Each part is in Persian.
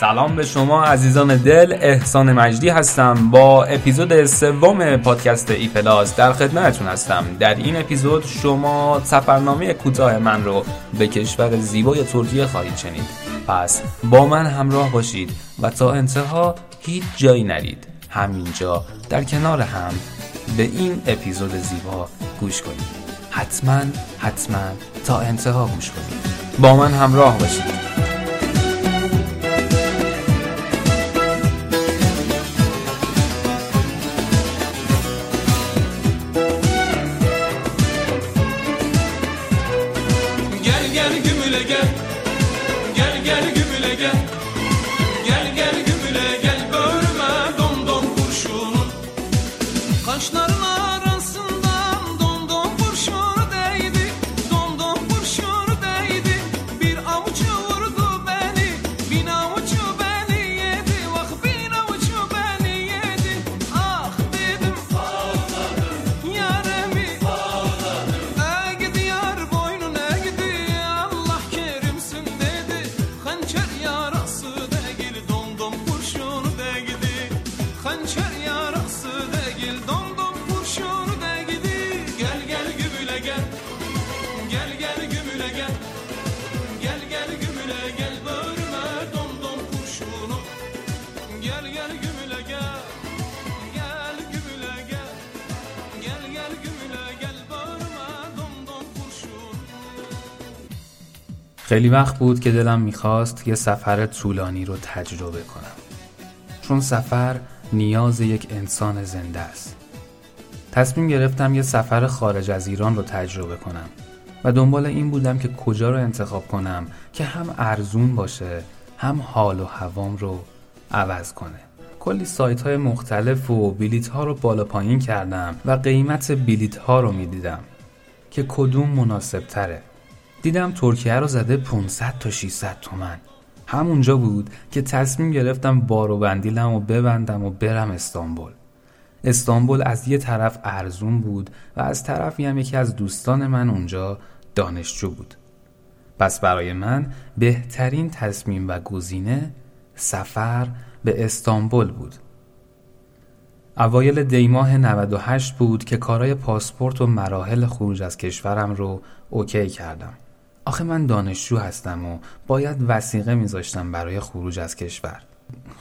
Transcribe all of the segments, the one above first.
سلام به شما عزیزان دل احسان مجدی هستم. با اپیزود سوم پادکست ای پلاس در خدمتتون هستم. در این اپیزود شما سفرنامه کوتاه من رو به کشور زیبای ترکیه خواهید شنید. پس با من همراه باشید و تا انتها هیچ جایی نرید. همینجا در کنار هم به این اپیزود زیبا گوش کنید. حتما حتما تا انتها گوش کنید. با من همراه باشید. خیلی وقت بود که دلم می‌خواست یه سفر طولانی رو تجربه کنم. چون سفر نیاز یک انسان زنده است. تصمیم گرفتم یه سفر خارج از ایران رو تجربه کنم و دنبال این بودم که کجا رو انتخاب کنم که هم ارزون باشه هم حال و هوام رو عوض کنه. کلی سایت های مختلف و بیلیت ها رو بالا پایین کردم و قیمت بیلیت ها رو می‌دیدم که کدوم مناسب تره دیدم ترکیه رو زده 500 تا 600 تومن. همونجا بود که تصمیم گرفتم بارو بندیلم و ببندم و برم استانبول. استانبول از یه طرف ارزون بود و از طرفی هم یکی از دوستان من اونجا دانشجو بود. پس برای من بهترین تصمیم و گزینه سفر به استانبول بود. اوایل دیماه 98 بود که کارای پاسپورت و مراحل خروج از کشورم رو اوکی کردم. آخه من دانشجو هستم و باید وسیقه میذاشتم برای خروج از کشور.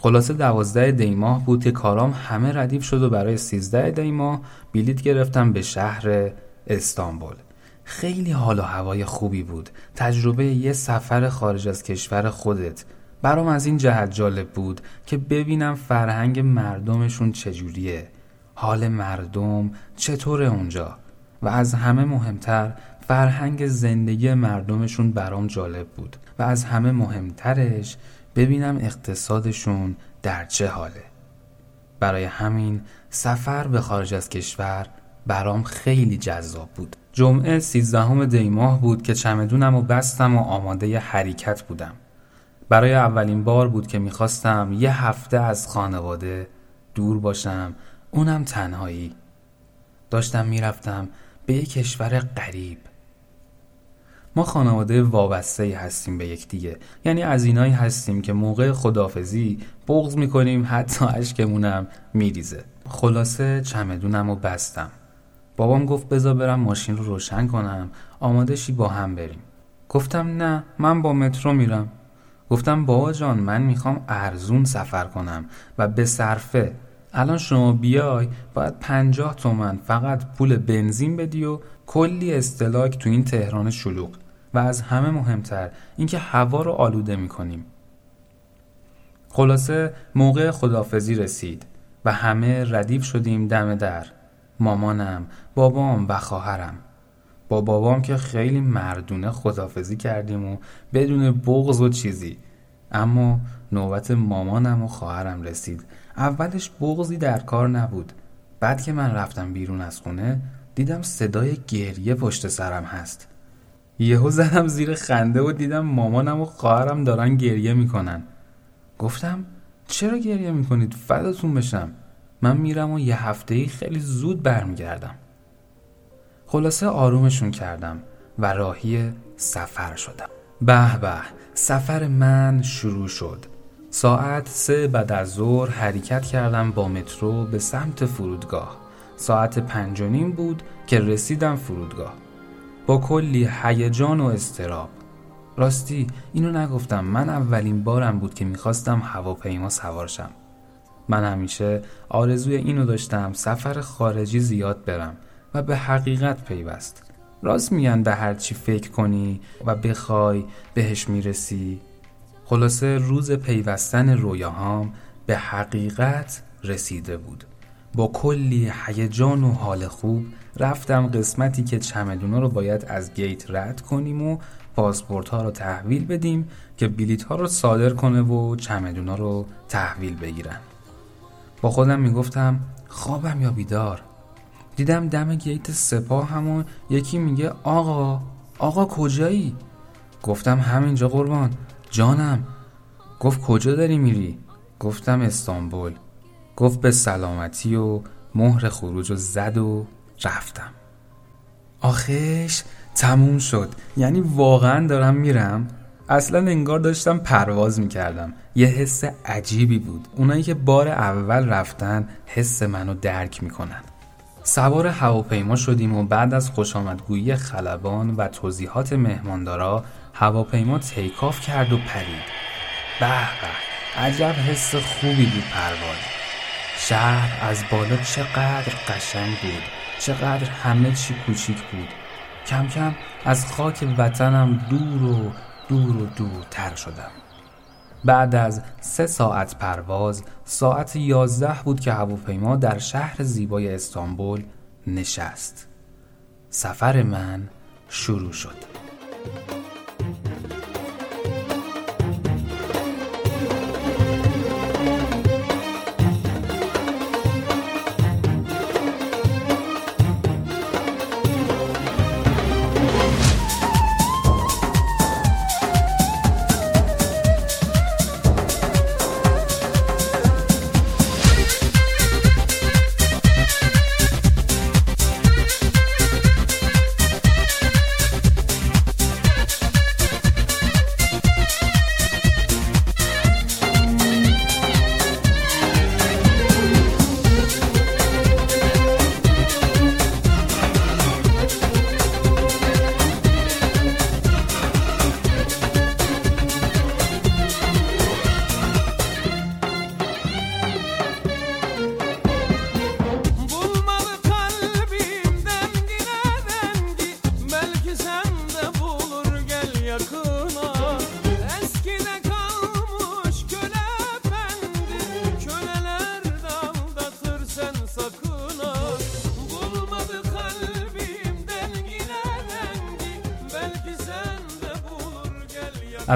خلاصه دوازده دیماه بود که کارام همه ردیف شد و برای سیزده دیماه بلیت گرفتم به شهر استانبول. خیلی حال و هوای خوبی بود. تجربه یه سفر خارج از کشور خودت. برام از این جهت جالب بود که ببینم فرهنگ مردمشون چجوریه. حال مردم چطوره اونجا؟ و از همه مهمتر فرهنگ زندگی مردمشون برام جالب بود و از همه مهمترش ببینم اقتصادشون در چه حاله. برای همین سفر به خارج از کشور برام خیلی جذاب بود. جمعه سیزدهم دیماه بود که چمدونم و بستم و آماده حرکت بودم. برای اولین بار بود که می‌خواستم یه هفته از خانواده دور باشم. اونم تنهایی. داشتم می‌رفتم به یه کشور غریب. ما خانواده وابسته هستیم به یکدیگه یعنی از اینایی هستیم که موقع خدافزی بغض می‌کنیم حتی اشکمونم میریزه. خلاصه چمدونم و بستم. بابام گفت بذار برم ماشین رو روشن کنم. آماده شی با هم بریم. گفتم نه من با مترو میرم. گفتم بابا جان من می‌خوام ارزون سفر کنم و به صرفه. الان شما بیای باید پنجاه تومن فقط پول بنزین بدی و کلی استلاک تو این تهران شلوغ. و از همه مهمتر اینکه هوا رو آلوده می‌کنیم. خلاصه موقع خدافزی رسید و همه ردیف شدیم دم در. مامانم بابام و خواهرم. با بابام که خیلی مردونه خدافزی کردیم و بدون بغض و چیزی. اما نوبت مامانم و خواهرم رسید. اولش بغضی در کار نبود. بعد که من رفتم بیرون از خونه دیدم صدای گریه پشت سرم هست. یهو زدم زیر خنده و دیدم مامانم و خواهرم دارن گریه می‌کنن. گفتم چرا گریه می‌کنید؟ فداتون بشم. من میرم و یه هفته ای خیلی زود برمیگردم. خلاصه آرومشون کردم و راهی سفر شدم. به به سفر من شروع شد. ساعت سه بعد از ظهر حرکت کردم با مترو به سمت فرودگاه. ساعت پنج و نیم بود که رسیدم فرودگاه. با کلی هیجان و استراب راستی اینو نگفتم. من اولین بارم بود که می‌خواستم هواپیما سوار شم. من همیشه آرزوی اینو داشتم سفر خارجی زیاد برم و به حقیقت پیوست. راست میگن به هر چی فکر کنی و بخوای بهش می‌رسی. خلاصه روز پیوستن رویاهام به حقیقت رسیده بود. با کلی هیجان و حال خوب رفتم قسمتی که چمدونا رو باید از گیت رد کنیم و پاسپورت ها رو تحویل بدیم که بلیت ها رو صادر کنه و چمدونا رو تحویل بگیرن. با خودم می‌گفتم خوابم یا بیدار؟ دیدم دم گیت سپاه همون یکی میگه آقا آقا کجایی؟ گفتم همینجا قربان. جانم. گفت کجا داری میری؟ گفتم استانبول. گفت به سلامتی و مهر خروج و زد و رفتم. آخش تموم شد. یعنی واقعا دارم میرم. اصلا انگار داشتم پرواز می‌کردم. یه حس عجیبی بود. اونایی که بار اول رفتن حس منو درک می‌کنن. سوار هواپیما شدیم و بعد از خوشامدگویی خلبان و توضیحات مهماندارا هواپیما تیکاف کرد و پرید. به به عجب حس خوبی بود پرواز شهر از بالا چقدر قشنگ بود. چقدر همه چی کوچیک بود. کم کم از خاک وطنم دور و دور و دورتر شدم. بعد از سه ساعت پرواز ساعت یازده بود که هواپیما در شهر زیبای استانبول نشست. سفر من شروع شد.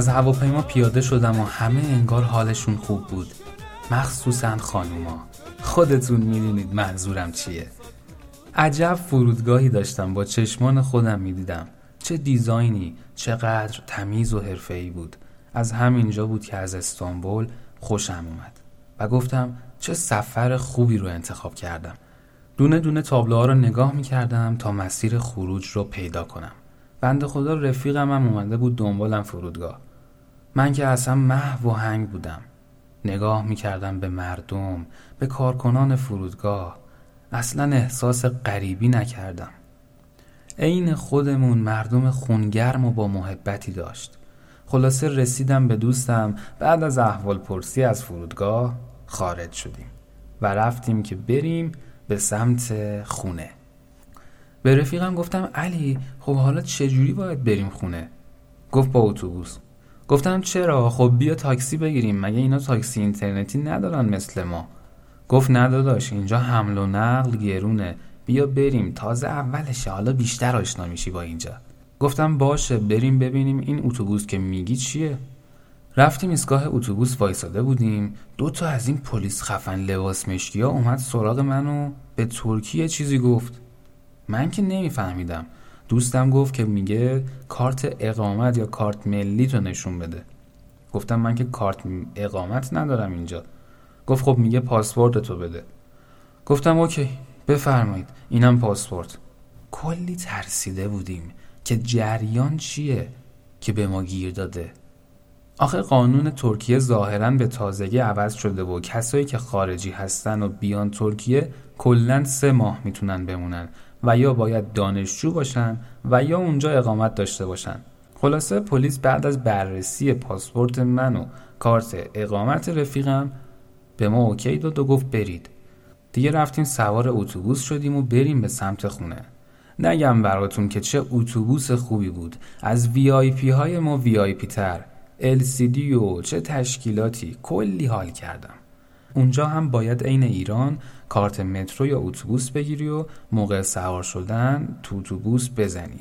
از هواپیما پیاده شدم و همه انگار حالشون خوب بود. مخصوصا خانوما. خودتون می‌دونید منظورم چیه. عجب فرودگاهی داشتم با چشمان خودم می‌دیدم. چه دیزاینی چقدر تمیز و حرفه‌ای بود. از همینجا بود که از استانبول خوشم اومد و گفتم چه سفر خوبی رو انتخاب کردم. دونه دونه تابلوها رو نگاه می‌کردم تا مسیر خروج رو پیدا کنم. بنده خدا رفیقم هم اومده بود دنبالم فرودگاه. من که اصلا محو و هنگ بودم. نگاه می‌کردم به مردم به کارکنان فرودگاه. اصلا احساس غریبی نکردم. عین خودمون مردم خونگرم و با محبتی داشت. خلاصه رسیدم به دوستم بعد از احوال پرسی از فرودگاه خارج شدیم و رفتیم که بریم به سمت خونه. به رفیقم گفتم علی خب حالا چجوری باید بریم خونه؟ گفت با اتوبوس. گفتم چرا؟ خب بیا تاکسی بگیریم. مگه اینا تاکسی اینترنتی ندارن مثل ما؟ گفت نداداش اینجا حمل و نقل گرونه. بیا بریم. تازه اولشه. حالا بیشتر آشنا میشی با اینجا. گفتم باشه بریم ببینیم این اتوبوس که میگی چیه. رفتیم ایستگاه اتوبوس وایساده بودیم. دو تا از این پلیس خفن لباس مشکی ها اومد سراغ منو به ترکیه چیزی گفت. من که نمیفهمیدم. دوستم گفت که میگه کارت اقامت یا کارت ملی تو نشون بده. گفتم من که کارت اقامت ندارم اینجا. گفت خب میگه پاسپورت تو بده. گفتم اوکی بفرمایید. اینم پاسپورت. کلی ترسیده بودیم که جریان چیه که به ما گیر داده. آخه قانون ترکیه ظاهرا به تازگی عوض شده و کسایی که خارجی هستن و بیان ترکیه کلا سه ماه می‌تونن بمونن. و یا باید دانشجو باشن و یا اونجا اقامت داشته باشن. خلاصه پلیس بعد از بررسی پاسپورت من و کارت اقامت رفیقم به ما OK داد و گفت برید. دیگه رفتیم سوار اتوبوس شدیم و بریم به سمت خونه. نگم براتون که چه اتوبوس خوبی بود. از VIP های ما VIP تر LCD و چه تشکیلاتی. کلی حال کردم. اونجا هم باید عین ایران کارت مترو یا اتوبوس بگیری و موقع سوار شدن تو اتوبوس بزنی.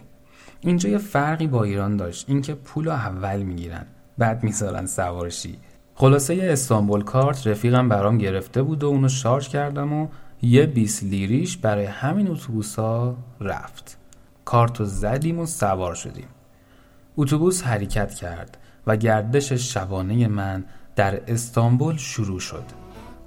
اینجا یه فرقی با ایران داشت اینکه پول اول می‌گیرن بعد می‌ذارن سوارشی. خلاصه یه استانبول کارت رفیقم برام گرفته بود و اونو شارژ کردم و یه 20 لیریش برای همین اتوبوس ها رفت کارتو زدیم و سوار شدیم. اتوبوس حرکت کرد و گردش شبانه من در استانبول شروع شد.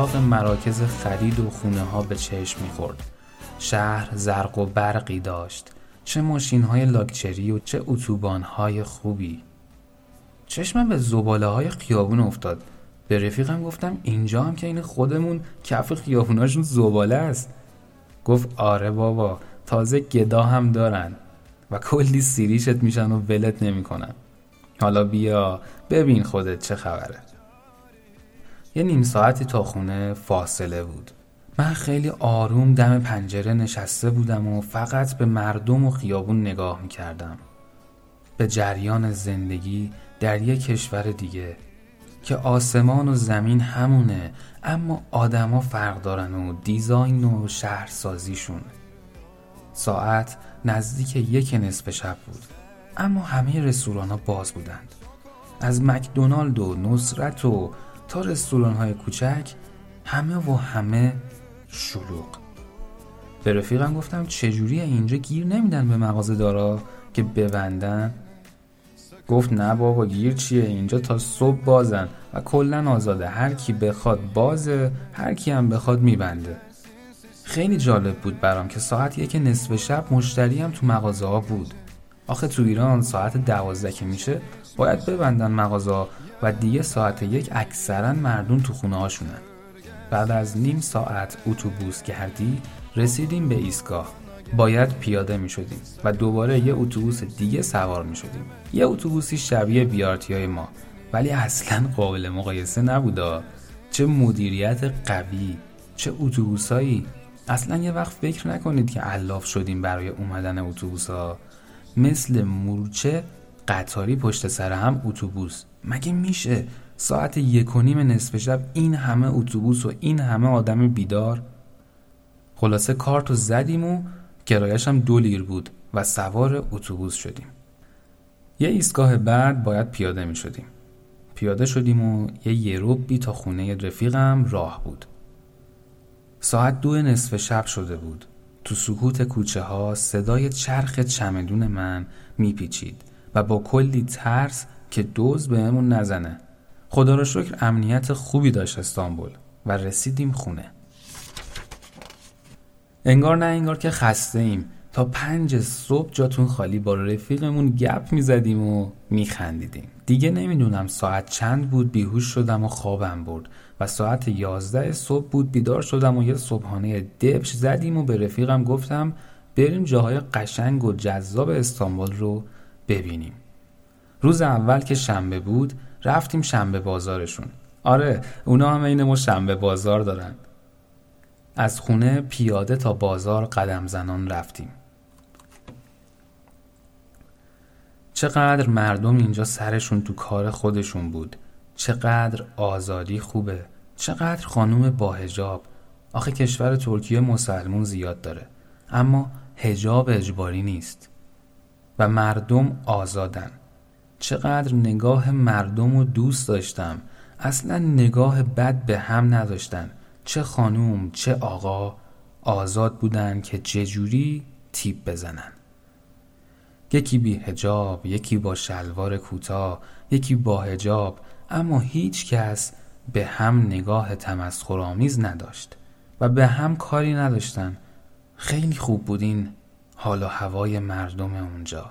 چراغ مراکز خرید و خونه ها به چشم می‌خورد. شهر زرق و برقی داشت. چه ماشین های لاکچری و چه اتوبان های خوبی. چشمم به زباله های خیابون افتاد. به رفیقم گفتم اینجا هم که این خودمون کف خیابوناشون زباله است. گفت آره بابا تازه گدا هم دارن و کلی سیریشت میشن و ولت نمی‌کنن. حالا بیا ببین خودت چه خبره. یه نیم ساعتی تا خونه فاصله بود. من خیلی آروم دم پنجره نشسته بودم و فقط به مردم و خیابون نگاه می‌کردم. به جریان زندگی در یک کشور دیگه که آسمان و زمین همونه اما آدما فرق دارن و دیزاین و شهرسازیشون. ساعت نزدیک یک نصف شب بود اما همه رستوران باز بودند. از مکدونالد و نصرت و تا رستوران های کوچک همه و همه شلوغ. به رفیقم گفتم چجوری اینجا گیر نمیدن به مغازه دارا که ببندن؟ گفت نه بابا گیر چیه؟ اینجا تا صبح بازن و کلا آزاده. هر کی بخواد بازه هر کی هم بخواد میبنده. خیلی جالب بود برام که ساعت یک نصف شب مشتری هم تو مغازه ها بود. آخه تو ایران ساعت دوازده که میشه باید ببندن مغازه و دیگه ساعت یک اکثرا مردم تو خونه هاشونن. بعد از نیم ساعت اتوبوس گردی رسیدیم به ایستگاه. باید پیاده می شدیم و دوباره یه اتوبوس دیگه سوار می شدیم. یه اتوبوسی شبیه بیارتی های ما ولی اصلا قابل مقایسه نبودا. چه مدیریت قوی چه اتوبوسایی. اصلا یه وقت فکر نکنید که علاف شدیم برای اومدن اتوبوس ها مثل مورچه قطاری پشت سر هم اتوبوس. مگه میشه ساعت یک و نیم نصف شب این همه اتوبوس و این همه آدم بیدار؟ خلاصه کارتو زدیم و کرایش هم دو لیر بود و سوار اتوبوس شدیم. یه ایستگاه بعد باید پیاده می شدیم. پیاده شدیم و یه یروبی تا خونه رفیقم راه بود. ساعت دو نصف شب شده بود. تو سکوت کوچه ها صدای چرخ چمدون من میپیچید. و با کلی ترس که دوز بهمون نزنه. خدا را شکر امنیت خوبی داشت استانبول و رسیدیم خونه. انگار نه انگار که خسته ایم تا پنج صبح جاتون خالی با رفیقمون گپ می‌زدیم و میخندیدیم. دیگه نمی‌دونم ساعت چند بود بیهوش شدم و خوابم برد و ساعت یازده صبح بود بیدار شدم و یه صبحانه دبش زدیم و به رفیقم گفتم بریم جاهای قشنگ و جذاب استانبول رو ببینیم. روز اول که شنبه بود رفتیم شنبه بازارشون. آره اونا هم این ما شنبه بازار دارن. از خونه پیاده تا بازار قدم زنان رفتیم. چقدر مردم اینجا سرشون تو کار خودشون بود. چقدر آزادی خوبه. چقدر خانوم با هجاب آخه کشور ترکیه مسلمون زیاد داره. اما هجاب اجباری نیست. و مردم آزادن. چقدر نگاه مردم رو دوست داشتم. اصلا نگاه بد به هم نداشتن. چه خانوم چه آقا آزاد بودن که چجوری تیپ بزنن. یکی بی هجاب یکی با شلوار کوتاه یکی با هجاب اما هیچ کس به هم نگاه تمسخرآمیز نداشت و به هم کاری نداشتن. خیلی خوب بودین حال و هوای مردم اونجا.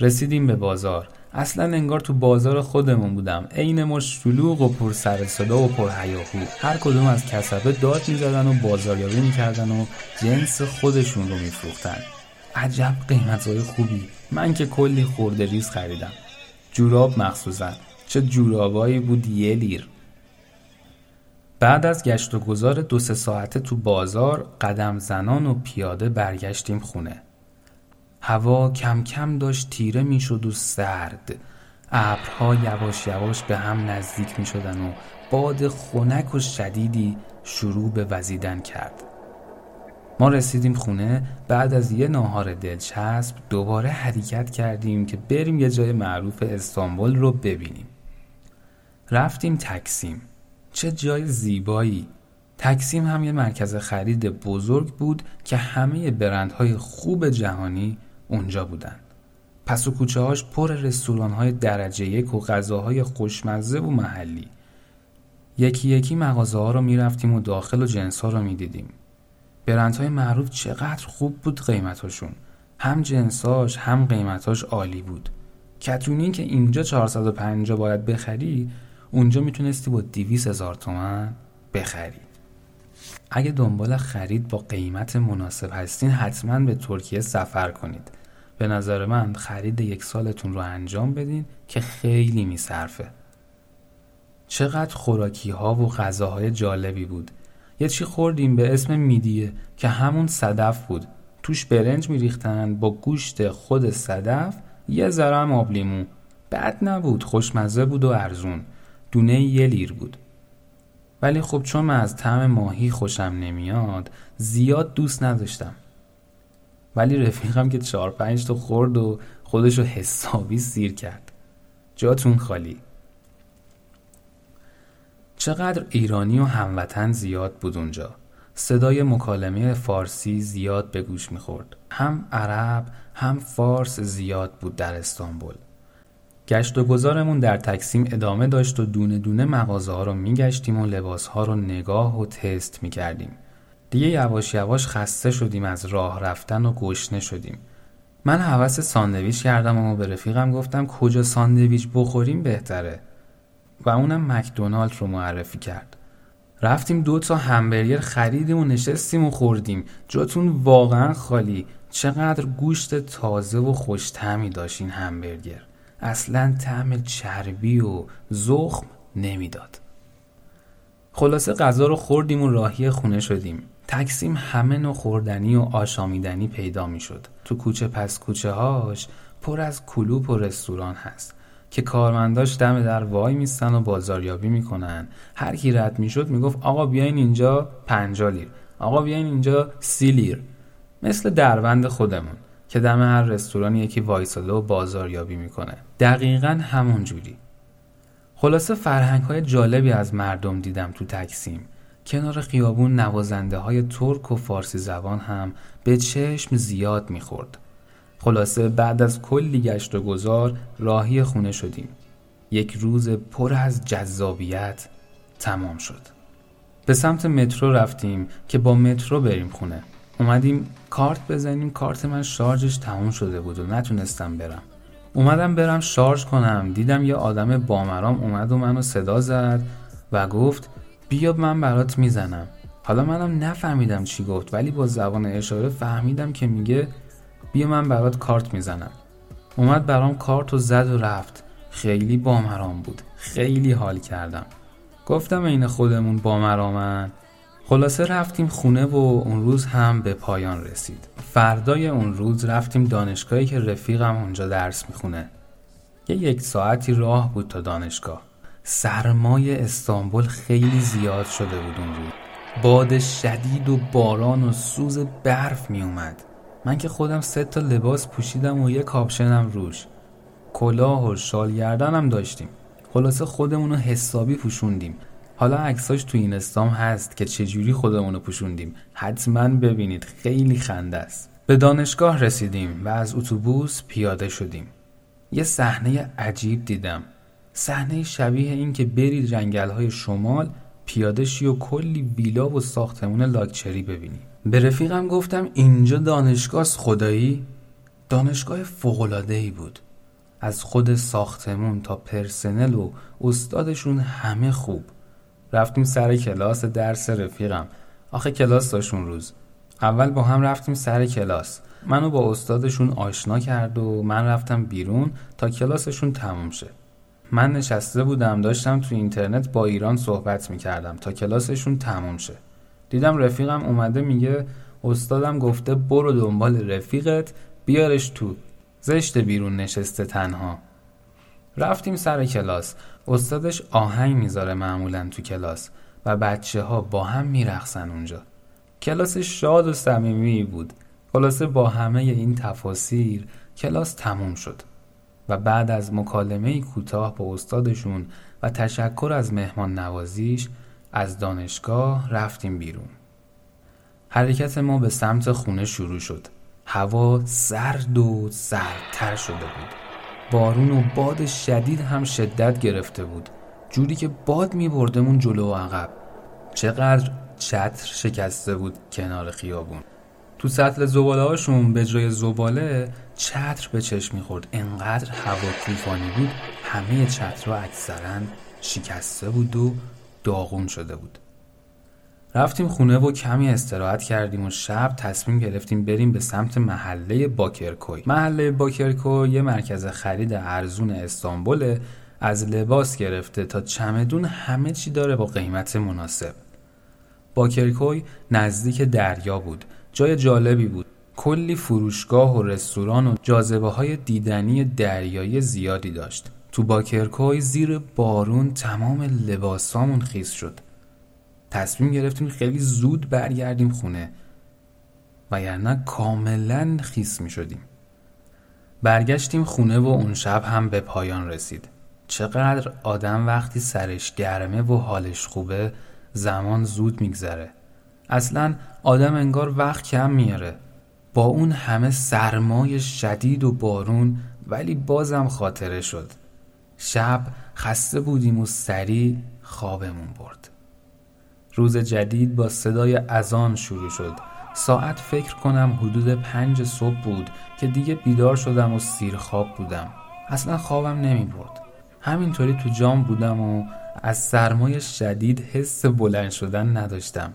رسیدیم به بازار. اصلا انگار تو بازار خودمون بودم. عین ما شلوغ و پر سر صدا و پر هیاهو. هر کدوم از کسبه داد می‌زدن و بازاریابی می‌کردن و جنس خودشون رو میفروختن. عجب قیمتهای خوبی. من که کلی خورده ریز خریدم. جوراب مخصوصا. چه جورابایی بود یه لیر. بعد از گشت و گذار دو سه ساعته تو بازار قدم زنان و پیاده برگشتیم خونه. هوا کم کم داشت تیره می‌شد و سرد. ابرها یواش یواش به هم نزدیک می شدن و باد خنک و شدیدی شروع به وزیدن کرد. ما رسیدیم خونه بعد از یه ناهار دلچسب دوباره حرکت کردیم که بریم یه جای معروف استانبول رو ببینیم. رفتیم تکسیم. چه جای زیبایی! تکسیم هم یه مرکز خرید بزرگ بود که همه برندهای خوب جهانی اونجا بودن. پس و کوچه هاش پر رستوران های درجه یک و غذاهای خوشمزه و محلی. یکی یکی مغازه ها رو می‌رفتیم و داخل و جنس ها رو می‌دیدیم. برندهای معروف چقدر خوب بود قیمتاشون هم جنساش هم قیمتاش عالی بود. کتونی که اینجا 450 باید بخری اونجا می‌تونستی با 200 هزار تومن بخری. اگه دنبال خرید با قیمت مناسب هستین حتما به ترکیه سفر کنید. به نظر من خرید یک سالتون رو انجام بدین که خیلی میصرفه. چقدر خوراکی ها و غذاهای جالبی بود. یه چی خوردیم به اسم میدیه که همون صدف بود. توش برنج میریختن با گوشت خود صدف یه ذره هم آب لیمو بد نبود خوشمزه بود و ارزون. دونه یه لیر بود. ولی خب چون من از طعم ماهی خوشم نمیاد زیاد دوست نداشتم. ولی رفیقم که چهار پنج تا خورد و خودشو حسابی سیر کرد. جاتون خالی. چقدر ایرانی و هموطن زیاد بود اونجا. صدای مکالمه فارسی زیاد به گوش می‌خورد. هم عرب هم فارس زیاد بود در استانبول. گشت و گذارمون در تکسیم ادامه داشت و دونه دونه مغازه ها رو میگشتیم و لباس ها رو نگاه و تست می‌کردیم. دیگه یواش یواش خسته شدیم از راه رفتن و گشنه شدیم. من حوس ساندویچ کردم و به رفیقم گفتم کجا ساندویچ بخوریم بهتره. و اونم مکدونالد رو معرفی کرد. رفتیم دو تا همبرگر خریدیم و نشستیم و خوردیم. جاتون واقعا خالی. چقدر گوشت تازه و خوش داشت این همبرگر. اصلا طعم چربی و زخم نمی‌داد. خلاصه غذا رو خوردیم و راهی خونه شدیم. تکسیم همه نوع خوردنی و آشامیدنی پیدا می‌شد. تو کوچه پس کوچه هاش پر از کلوپ و رستوران هست که کارمنداش دم در وای میستن و بازاریابی می‌کنن. هر کی رد می‌شد می‌گفت آقا بیاین اینجا 50 لیر آقا بیاین اینجا سی لیر. مثل دربند خودمون. که دم هر رستوران یکی وایساده و بازاریابی می‌کنه. دقیقا همون جوری. خلاصه فرهنگ های جالبی از مردم دیدم تو تکسیم کنار خیابون نوازنده های ترک و فارسی زبان هم به چشم زیاد می‌خورد. خلاصه بعد از کلی گشت و گذار راهی خونه شدیم. یک روز پر از جذابیت تمام شد. به سمت مترو رفتیم که با مترو بریم خونه. اومدیم کارت بزنیم کارت من شارژش تموم شده بود و نتونستم برم. اومدم برم شارژ کنم. دیدم یه آدم بامرام اومد و منو صدا زد و گفت بیا من برات می‌زنم. حالا منم نفهمیدم چی گفت ولی با زبان اشاره فهمیدم که میگه بیا من برات کارت می‌زنم. اومد برام کارت و زد و رفت. خیلی بامرام بود. خیلی حال کردم. گفتم این خودمون بامرامن. خلاصه رفتیم خونه و اون روز هم به پایان رسید. فردای اون روز رفتیم دانشگاهی که رفیقم اونجا درس می‌خونه. یه یک ساعتی راه بود تا دانشگاه. سرمای استانبول خیلی زیاد شده بود اون روز. باد شدید و باران و سوز برف می اومد من که خودم سه تا لباس پوشیدم و یه کاپشنم روش. کلاه و شال گردنم داشتیم. خلاصه خودمون رو حسابی پوشوندیم. حالا عکساش تو این استام هست که چجوری خودمون پوشوندیم. حتما ببینید خیلی خنده است. به دانشگاه رسیدیم و از اتوبوس پیاده شدیم. یه صحنه عجیب دیدم. صحنه شبیه این که بری جنگل های شمال پیاده شی و کلی ویلا و ساختمون لاکچری ببینی. به رفیقم گفتم اینجا دانشگاه خدایی؟ دانشگاه ای بود. از خود ساختمون تا پرسنل و استادشون همه خوب. رفتیم سر کلاس درس رفیقم. آخه کلاس داشون روز. اول با هم رفتیم سر کلاس. منو با استادشون آشنا کرد و من رفتم بیرون تا کلاسشون تموم شه. من نشسته بودم داشتم تو اینترنت با ایران صحبت می‌کردم تا کلاسشون تموم شه. دیدم رفیقم اومده میگه استادم گفته برو دنبال رفیقت بیارش تو. زشت بیرون نشسته تنها. رفتیم سر کلاس. استادش آهنگ می‌ذاره معمولا تو کلاس و بچه ها با هم میرخصن اونجا. کلاس شاد و صمیمی بود. خلاصه با همه این تفاسیر کلاس تموم شد و بعد از مکالمه کوتاه با استادشون و تشکر از مهمان نوازیش از دانشگاه رفتیم بیرون. حرکت ما به سمت خونه شروع شد. هوا سرد و سردتر شده بود. بارون و باد شدید هم شدت گرفته بود. جوری که باد می بردمون جلو و عقب. چقدر چتر شکسته بود کنار خیابون. تو سطل زباله هاشون به جای زباله چتر به چشم می‌خورد. انقدر هوا طوفانی بود همه چترها اکثرا شکسته بود و داغون شده بود. رفتیم خونه و کمی استراحت کردیم و شب تصمیم گرفتیم بریم به سمت محله باکرکوی. محله باکرکوی یه مرکز خرید ارزون استانبول از لباس گرفته تا چمدون همه چی داره با قیمت مناسب. باکرکوی نزدیک دریا بود. جای جالبی بود. کلی فروشگاه و رستوران و جاذبه های دیدنی دریایی زیادی داشت. تو باکرکوی زیر بارون تمام لباسامون خیس شد. تصمیم گرفتیم خیلی زود برگردیم خونه. وگرنه کاملا خیس می شدیم برگشتیم خونه و اون شب هم به پایان رسید. چقدر آدم وقتی سرش گرمه و حالش خوبه زمان زود میگذره. اصلا آدم انگار وقت کم میاره با اون همه سرمای شدید و بارون ولی بازم خاطره شد. شب خسته بودیم و سریع خوابمون برد. روز جدید با صدای اذان شروع شد. ساعت فکر کنم حدود پنج صبح بود که دیگه بیدار شدم و سیر خواب بودم. اصلا خوابم نمی برد همینطوری تو جام بودم و از سرمای شدید حس بلند شدن نداشتم.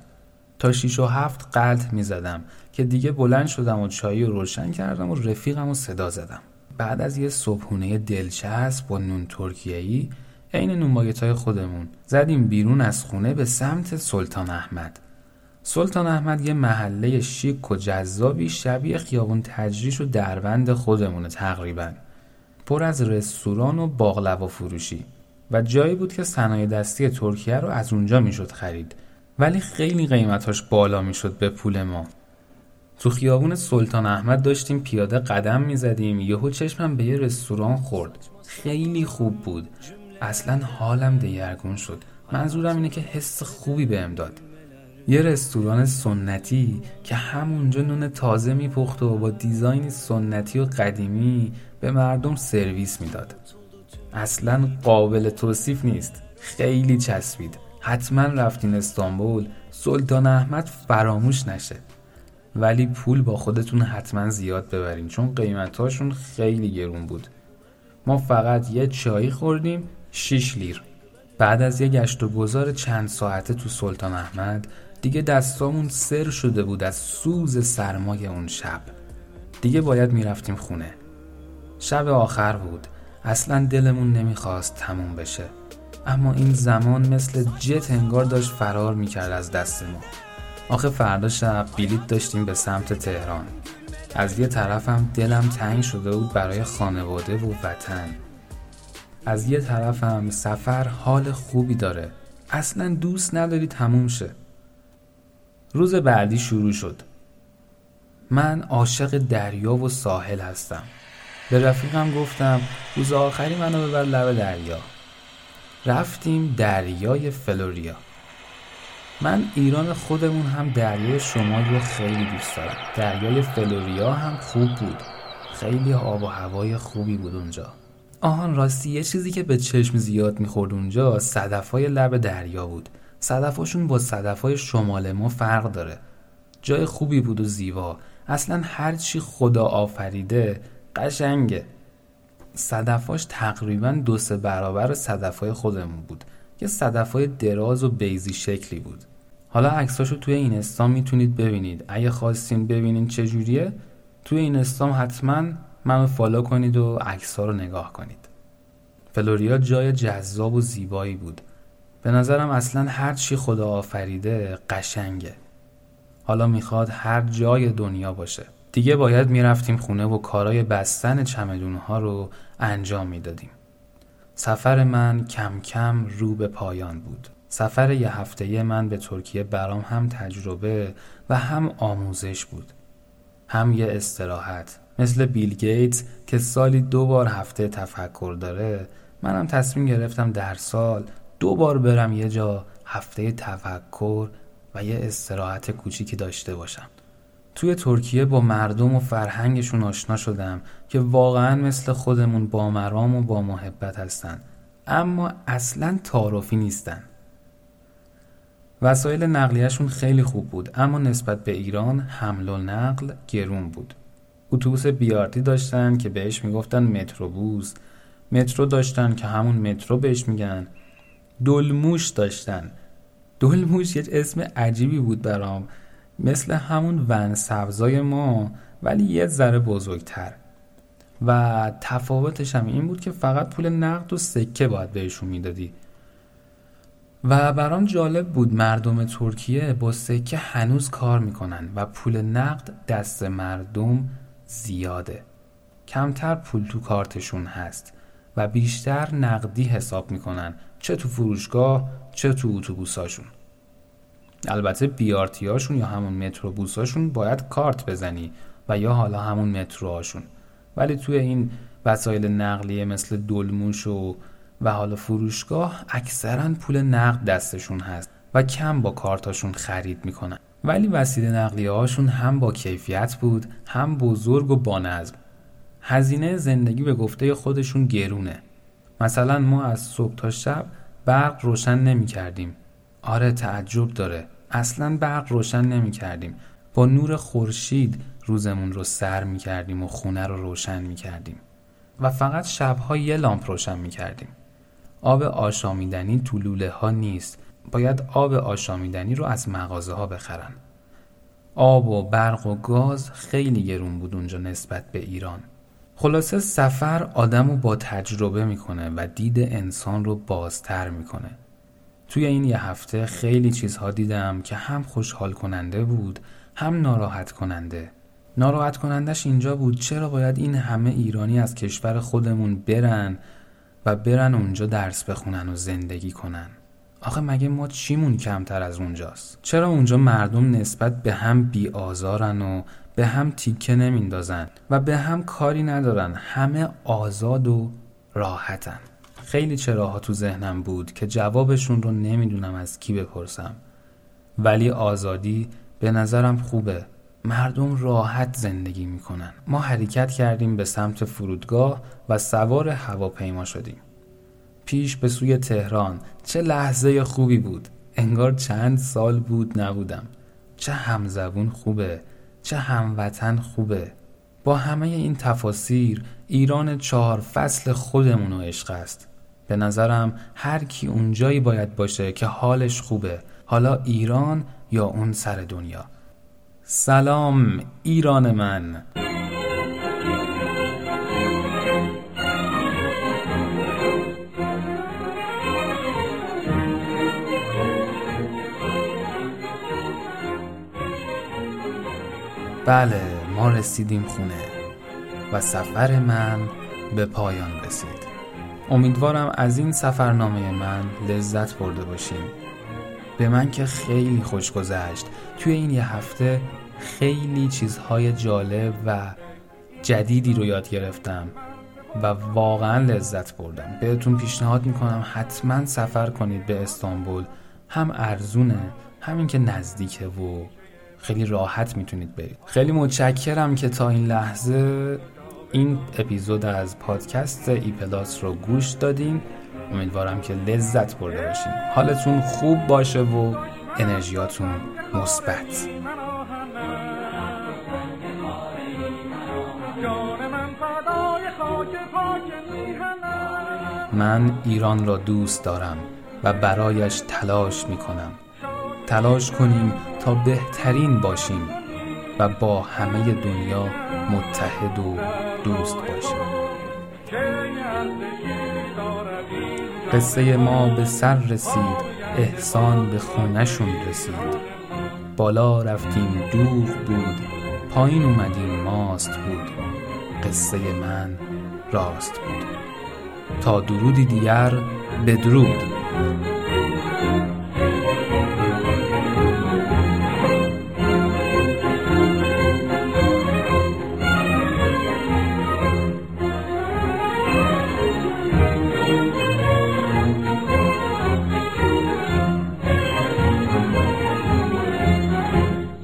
تا شیش و هفت قلط می زدم که دیگه بلند شدم و چایی رو روشن کردم و رفیقم و صدا زدم. بعد از یه صبحونه دلچسب با نون ترکیه‌ای عین نون های خودمون. زدیم بیرون از خونه به سمت سلطان احمد. سلطان احمد یه محله شیک و جذابی شبیه خیابون تجریش و دربند خودمونه تقریبا. پر از رستوران و باقلوا فروشی. و جایی بود که صنایع دستی ترکیه رو از اونجا می‌شد خرید. ولی خیلی قیمتاش بالا می‌شد به پول ما. تو خیابون سلطان احمد داشتیم پیاده قدم می‌زدیم. یهو چشمم به یه رستوران خورد. خیلی خوب بود. اصلا حالم دیرگون شد. منظورم اینه که حس خوبی بهم داد. یه رستوران سنتی که همونجا نون تازه میپخت و با دیزاینی سنتی و قدیمی به مردم سرویس می‌داد. اصلا قابل توصیف نیست. خیلی چسبید. حتما رفتین استانبول. سلطان احمد فراموش نشه. ولی پول با خودتون حتما زیاد ببرین چون قیمتاشون خیلی گرون بود. ما فقط یه چایی خوردیم 6 لیر. بعد از یه گشت و گذار چند ساعته تو سلطان احمد دیگه دستامون سر شده بود از سوز سرمای اون شب. دیگه باید می‌رفتیم خونه. شب آخر بود. اصلا دلمون نمی‌خواست تموم بشه. اما این زمان مثل جت انگار داشت فرار می‌کرد از دست آخه فردا شب بلیت داشتیم به سمت تهران. از یه طرفم دلم تنگ شده بود برای خانواده و وطن. از یه طرفم سفر حال خوبی داره. اصلا دوست نداری تموم شه. روز بعدی شروع شد. من عاشق دریا و ساحل هستم. به رفیقم گفتم روز آخری منو ببر لب دریا. رفتیم دریای فلوریا. من ایران خودمون هم دریای شمال رو خیلی دوست دارم. دریای فلوریا هم خوب بود. خیلی آب و هوای خوبی بود اونجا. آهان راستی یه چیزی که به چشم زیاد می‌خورد اونجا صدفای لب دریا بود. صدفاشون با صدفای شمال ما فرق داره. جای خوبی بود و زیبا. اصلا هرچی خدا آفریده قشنگه. صدفاش تقریبا دو سه برابر صدفای خودمون بود یه صدفای دراز و بیزی شکلی بود. حالا عکساشو توی این استام می‌تونید ببینید. اگه خواستین ببینین چجوریه توی این استام حتما منو فالو کنید و عکس‌ها رو نگاه کنید. فلوریا جای جذاب و زیبایی بود. به نظرم اصلا هر چی خدا آفریده قشنگه. حالا می‌خواد هر جای دنیا باشه. دیگه باید می‌رفتیم خونه و کارای بستن چمدونها رو انجام می‌دادیم. سفر من کم کم رو به پایان بود. سفر یه هفته من به ترکیه برام هم تجربه و هم آموزش بود. هم یه استراحت. مثل بیل گیتس که سالی دو بار هفته تفکر داره. منم تصمیم گرفتم در سال دو بار برم یه جا هفته تفکر و یه استراحت کوچیکی داشته باشم. توی ترکیه با مردم و فرهنگشون آشنا شدم که واقعا مثل خودمون با مرام و با محبت هستن اما اصلا تعارفی نیستن. وسایل نقلیهشون خیلی خوب بود اما نسبت به ایران حمل و نقل گرون بود. اتوبوس بیارتی داشتن که بهش می‌گفتن متروبوس. مترو داشتن که همون مترو بهش میگن. دلموش داشتن. دلموش یه اسم عجیبی بود برام. مثل همون ون سبزای ما ولی یه ذره بزرگتر. و تفاوتش هم این بود که فقط پول نقد و سکه باید بهشون می‌دادی. و برام جالب بود مردم ترکیه با سکه هنوز کار می‌کنن و پول نقد دست مردم زیاده. کمتر پول تو کارتشون هست و بیشتر نقدی حساب می‌کنن چه تو فروشگاه چه تو اتوبوساشون البته بیارتیاشون یا همون متروبوساشون باید کارت بزنی و یا حالا همون متروهاشون. ولی توی این وسایل نقلیه مثل دلموش و و حالا فروشگاه اکثرا پول نقد دستشون هست و کم با کارتاشون خرید می‌کنن. ولی وسیله نقلیه هاشون هم با کیفیت بود هم بزرگ و بانظم هزینه زندگی به گفته خودشون گرونه. مثلا ما از صبح تا شب برق روشن نمی کردیم آره تعجب داره. اصلا برق روشن نمی کردیم با نور خورشید روزمون رو سر می کردیم و خونه رو روشن می کردیم و فقط شبها یه لامپ روشن می کردیم آب آشامیدنی تو لوله ها نیست. باید آب آشامیدنی رو از مغازه ها بخرن آب و برق و گاز خیلی گرون بود اونجا نسبت به ایران. خلاصه سفر آدم رو با تجربه می‌کنه و دید انسان رو بازتر می‌کنه. توی این یه هفته خیلی چیزها دیدم که هم خوشحال کننده بود هم ناراحت کننده ناراحت کنندش اینجا بود چرا باید این همه ایرانی از کشور خودمون برن و برن اونجا درس بخونن و زندگی کنن. آخه مگه ما چیمون کمتر از اونجاست؟ چرا اونجا مردم نسبت به هم بی آزارن و به هم تیکه نمیندازن و به هم کاری ندارن همه آزاد و راحتن؟ خیلی چراها تو ذهنم بود که جوابشون رو نمی‌دونم از کی بپرسم. ولی آزادی به نظرم خوبه. مردم راحت زندگی می‌کنن. ما حرکت کردیم به سمت فرودگاه و سوار هواپیما شدیم. پیش به سوی تهران. چه لحظه خوبی بود. انگار چند سال بود نبودم. چه همزبون خوبه. چه هموطن خوبه. با همه این تفاسیر ایران چهار فصل خودمون و عشق است. به نظرم هر کی اونجایی باید باشه که حالش خوبه. حالا ایران یا اون سر دنیا. سلام ایران من. بله ما رسیدیم خونه و سفر من به پایان رسید. امیدوارم از این سفرنامه من لذت برده باشیم به من که خیلی خوش گذشت. توی این یه هفته خیلی چیزهای جالب و جدیدی رو یاد گرفتم و واقعا لذت بردم. بهتون پیشنهاد می‌کنم حتما سفر کنید به استانبول. هم ارزونه همین که نزدیکه و خیلی راحت می‌تونید برید. خیلی متشکرم که تا این لحظه این اپیزود از پادکست ای پلاس رو گوش دادین. امیدوارم که لذت برده باشین. حالتون خوب باشه و انرژیاتون مثبت. من ایران را دوست دارم و برایش تلاش می کنم تلاش کنیم تا بهترین باشیم و با همه دنیا متحد و دوست باشیم. قصه ما به سر رسید احسان به خونشون رسید. بالا رفتیم دوغ بود پایین اومدیم ماست بود. قصه من راست بود. تا درودی دیگر بدرود.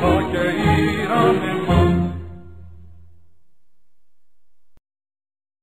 Kocie i